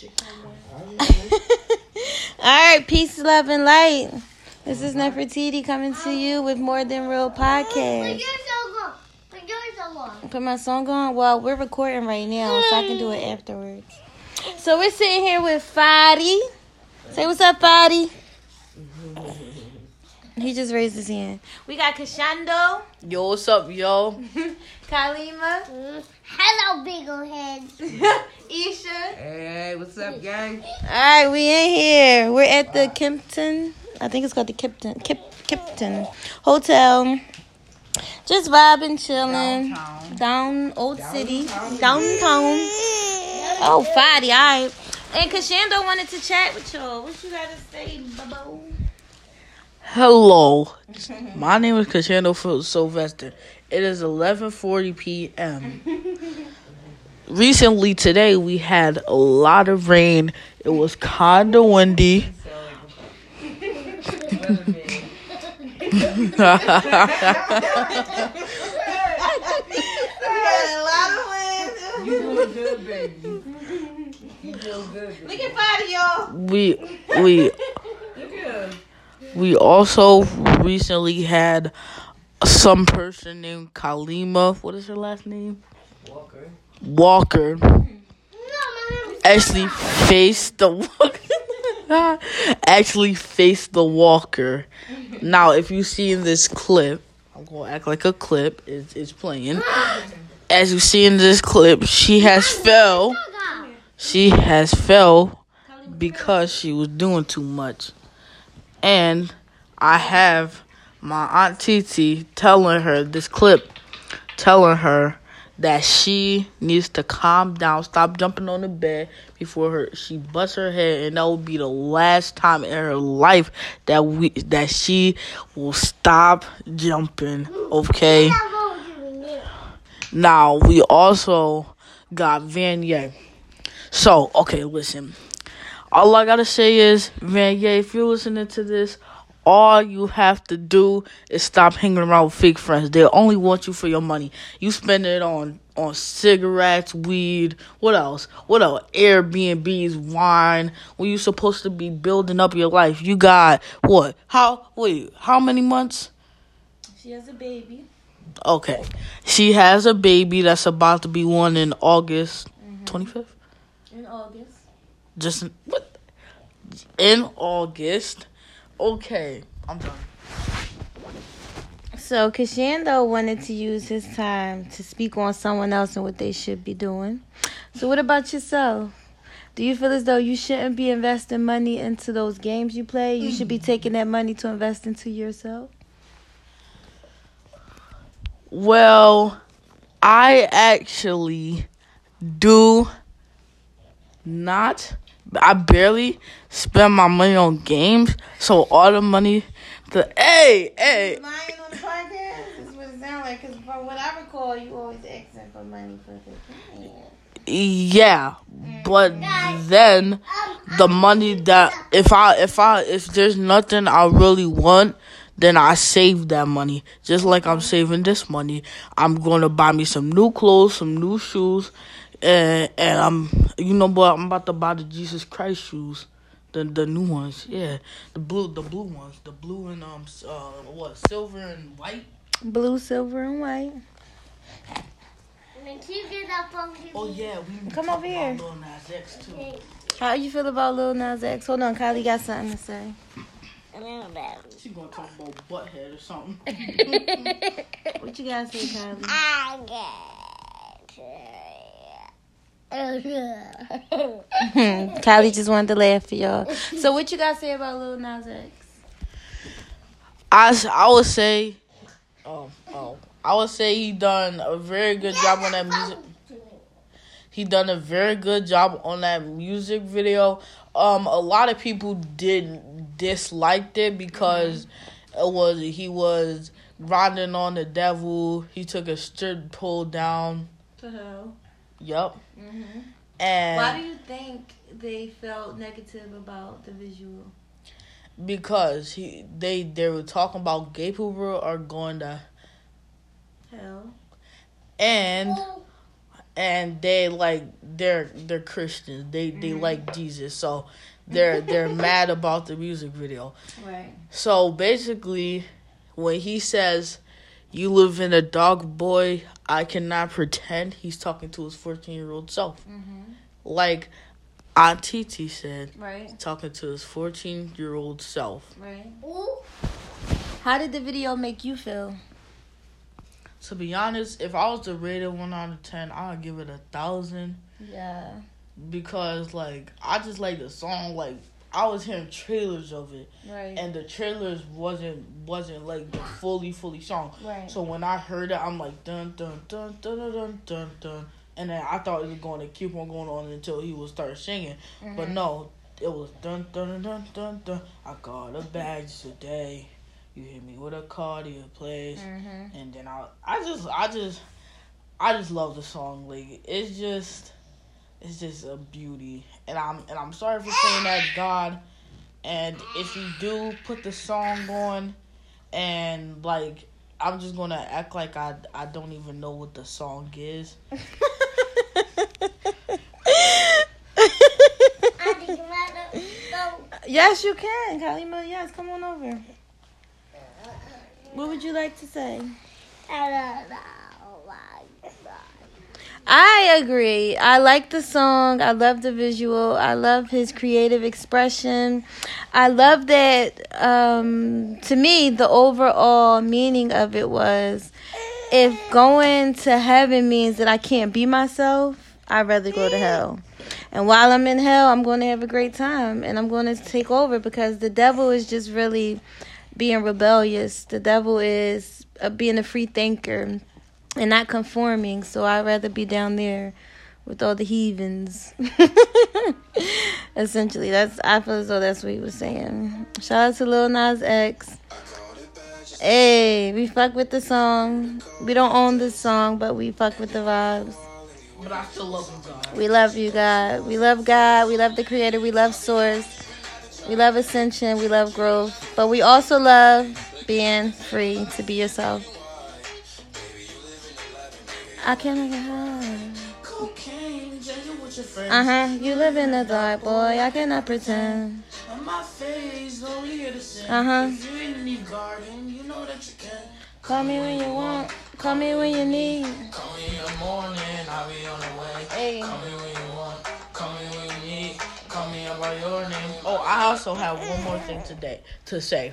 All right, peace, love, and light. This is Nefertiti coming to you with More Than Real podcast. Put my song on. Well, we're recording right now, so I can do it afterwards. So we're sitting here with Fadi. Say what's up, Fadi. He just raised his hand. We got Kashando, Yo, what's up, yo? Kalima, mm-hmm. Hello, big ol' head. Isha. Hey, what's up, gang? All right, we in here. We're at the Kimpton. I think it's called the Kipton Kip Kipton Hotel. Just vibing, chilling. Downtown. Down Old City. Downtown. Downtown. Oh, Fadi, all right. And Kashando wanted to chat with y'all. What you gotta say, Bubbo? Hello. My name is Kashando Phil Sylvester. It is 11:40 p.m. Recently today we had a lot of rain. It was kind of windy. You doing we also recently had some person named Kalima. What is her last name? Walker. Walker. No, my name actually faced the walker. actually faced the walker. Now, if you see in this clip, I'm gonna act like a clip is is playing. As you see in this clip, she has fell. She has fell because she was doing too much, and I have my aunt Titi telling her this clip, telling her that she needs to calm down, stop jumping on the bed before her she busts her head, and that will be the last time in her life that we that she will stop jumping. Okay. Now we also got Vanier. So okay, listen. All I gotta say is, Vanier, if you're listening to this, all you have to do is stop hanging around with fake friends. They only want you for your money. You spend it on on cigarettes, weed, what else? What else? Airbnbs, wine. When you supposed to be building up your life, you got what? How? Wait, how many months? She has a baby. Okay, she has a baby that's about to be one in August mm-hmm. twenty fifth. In August. Just in- what? In August. Okay, I'm done. So Kashando wanted to use his time to speak on someone else and what they should be doing. So what about yourself? Do you feel as though you shouldn't be investing money into those games you play? You should be mm. taking that money to invest into yourself? Well, I actually do not. I barely spend my money on games, so all the money, the hey hey Lying on the podcast is what it sounds like. Because from what I recall, you always asking for money for the game. yeah, mm. but then um, the money that if I if I if there's nothing I really want, then I save that money. Just like I'm saving this money. I'm gonna buy me some new clothes, some new shoes, and and I'm you know what I'm about to buy the Jesus Christ shoes. The the new ones, yeah. The blue the blue ones. The blue and um uh what silver and white. Blue, silver, and white. Can you get that funky Oh yeah, we need to Come talk over here. about Lil Nas X too. How you feel about Lil Nas X? Hold on, Kylie got something to say. A little bit. She gonna talk about butthead or something. What you gotta say, Kylie? I get Kylie just wanted to laugh for y'all. So what you gotta say about Lil Nas X? I, s- I would say, oh oh, I would say he done a very good job on that music. He done a very good job on that music video. Um, a lot of people did disliked it because it was he was riding on the devil. He took a strip pull down. To hell. Yup. Mm-hmm. And Why do you think they felt negative about the visual? because he they they were talking about gay people are going to Hell. and and they like they're they're Christians. They they like Jesus, so they're they're mad about the music video. Right. So basically, when he says, "You live in a dog, boy," I cannot pretend. He's talking to his fourteen year old self, mm-hmm. like Aunt Titi said, Right. talking to his fourteen year old self. Right. Ooh. How did the video make you feel? To be honest, if I was to rate it one out of ten, I'd give it a thousand. Yeah. because like I just like the song. Like I was hearing trailers of it, right. and the trailers wasn't wasn't like the fully fully song. Right. So when I heard it, I'm like dun dun dun dun dun dun dun, dun. and then I thought it was going to keep on going on until he would start singing, mm-hmm. but no, it was dun dun dun dun dun. I got a badge today. You hit me with a card to your place, mm-hmm. and then I I just I just I just love the song. Like it's just it's just a beauty. And I'm and I'm sorry for saying that God. And if you do put the song on and like I'm just gonna act like I I don't even know what the song is. I think rather go. yes, you can, Kalima. Yes, come on over. What would you like to say? I don't know. I agree. I like the song. I love the visual. I love his creative expression. I love that um to me the overall meaning of it was if going to heaven means that I can't be myself, I'd rather go to hell. And while I'm in hell, I'm going to have a great time and I'm going to take over because the devil is just really being rebellious. The devil is uh, being a free thinker and not conforming. So I'd rather be down there with all the heathens. Essentially, that's I feel as though that's what he was saying. Shout out to Lil Nas X. Hey, we fuck with the song. We don't own this song, but we fuck with the vibes. But I still love him, God. We love you, God. We love God. We love the Creator. We love Source. We love Ascension. We love growth. But we also love being free to be yourself. I can't get high. Cocaine, you with your friends. Uh huh. You live in the dark, boy. I cannot pretend. On my face, only here to sin. Uh huh. If you're in the garden, you know that you can. Call me when you want. Call me when you need. Call me in the morning, I'll be on the way. Hey. Call me when you want, call me when you need, call me by your name. Oh, I also have one more thing today to say.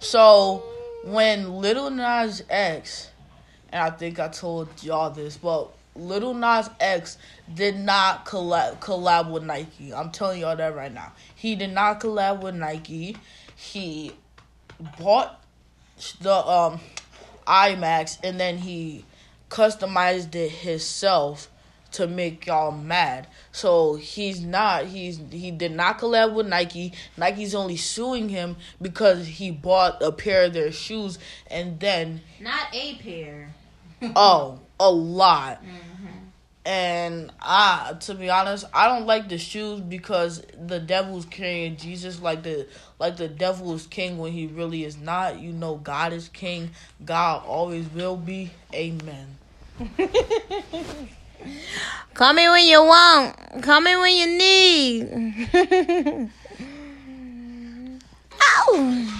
So when Little Nas X, and I think I told y'all this, but Little Nas X did not collab collab with Nike. I'm telling y'all that right now. He did not collab with Nike. He bought the um Air Max and then he customized it himself to make y'all mad. So he's not he's he did not collab with Nike. Nike's only suing him because he bought a pair of their shoes and then Not a pair. Oh, a lot. Mm-hmm. And I, to be honest, I don't like the shoes because the devil's carrying Jesus like the like the devil is king when he really is not. You know, God is king. God always will be. Amen. Call me when you want. Call me when you need. Ow. Oh.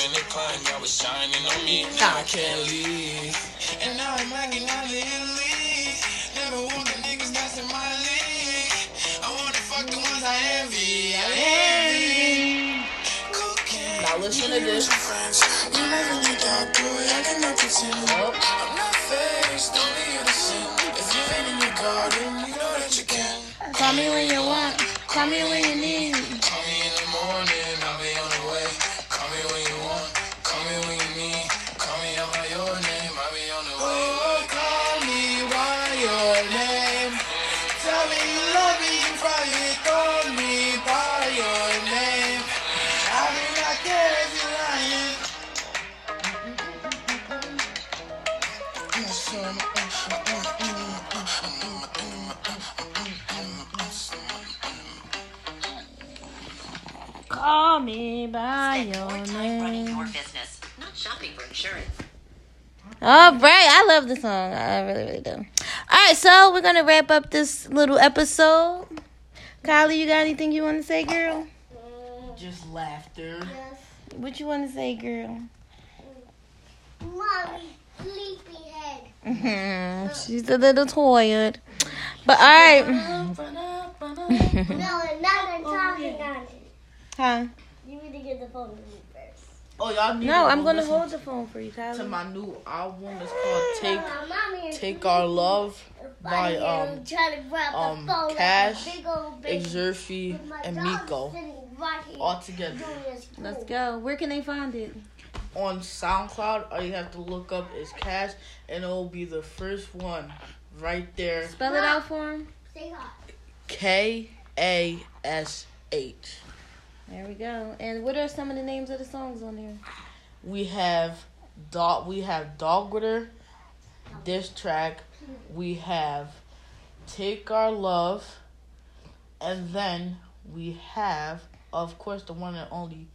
And a climb, y'all was shining on me. Now I can't leave. And now I'm rocking out Italy. Never want the niggas that's in my league. I wanna fuck the ones I envy. I envy. Cocaine. Now listen to this. You in the dark, boy. I cannot pretend. Oh. I'm not faced, only innocent. If you're in your garden, you know that you can. Call me when you want. Call me when you need. Call me by your name. I Spend your more time name. running your business, not shopping for insurance. Oh, All right, I love the song. I really, really do. All right, so we're gonna wrap up this little episode. Kylie, you got anything you want to say, girl? Just laughter. Yes. What you want to say, girl? Mommy, sleepyhead. Mhm. She's a little tired, but all right. No, and not I'm talking on it. Huh? You need to get the phone to me first. Oh, y'all need No, to I'm gonna hold the phone for you, to my new album. It's called Take Mommy is Take Our Love by um I'm trying to grab um, the phone like a Kash, big old baby. Exurfi, and Miko sitting right here all together. Let's go. Where can they find it? on SoundCloud. All you have to look up is Kash, and it will be the first one right there. Spell it out for him. Say hi. K A S H. There we go. And what are some of the names of the songs on there? We have dog. We have Dog Witter. This track. We have Take Our Love, and then we have, of course, the one and only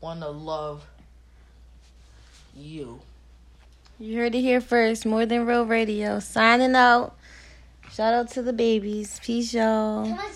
Wanna Love You. You heard it here first. More than real radio. Signing out. Shout out to the babies. Peace, y'all. Come on,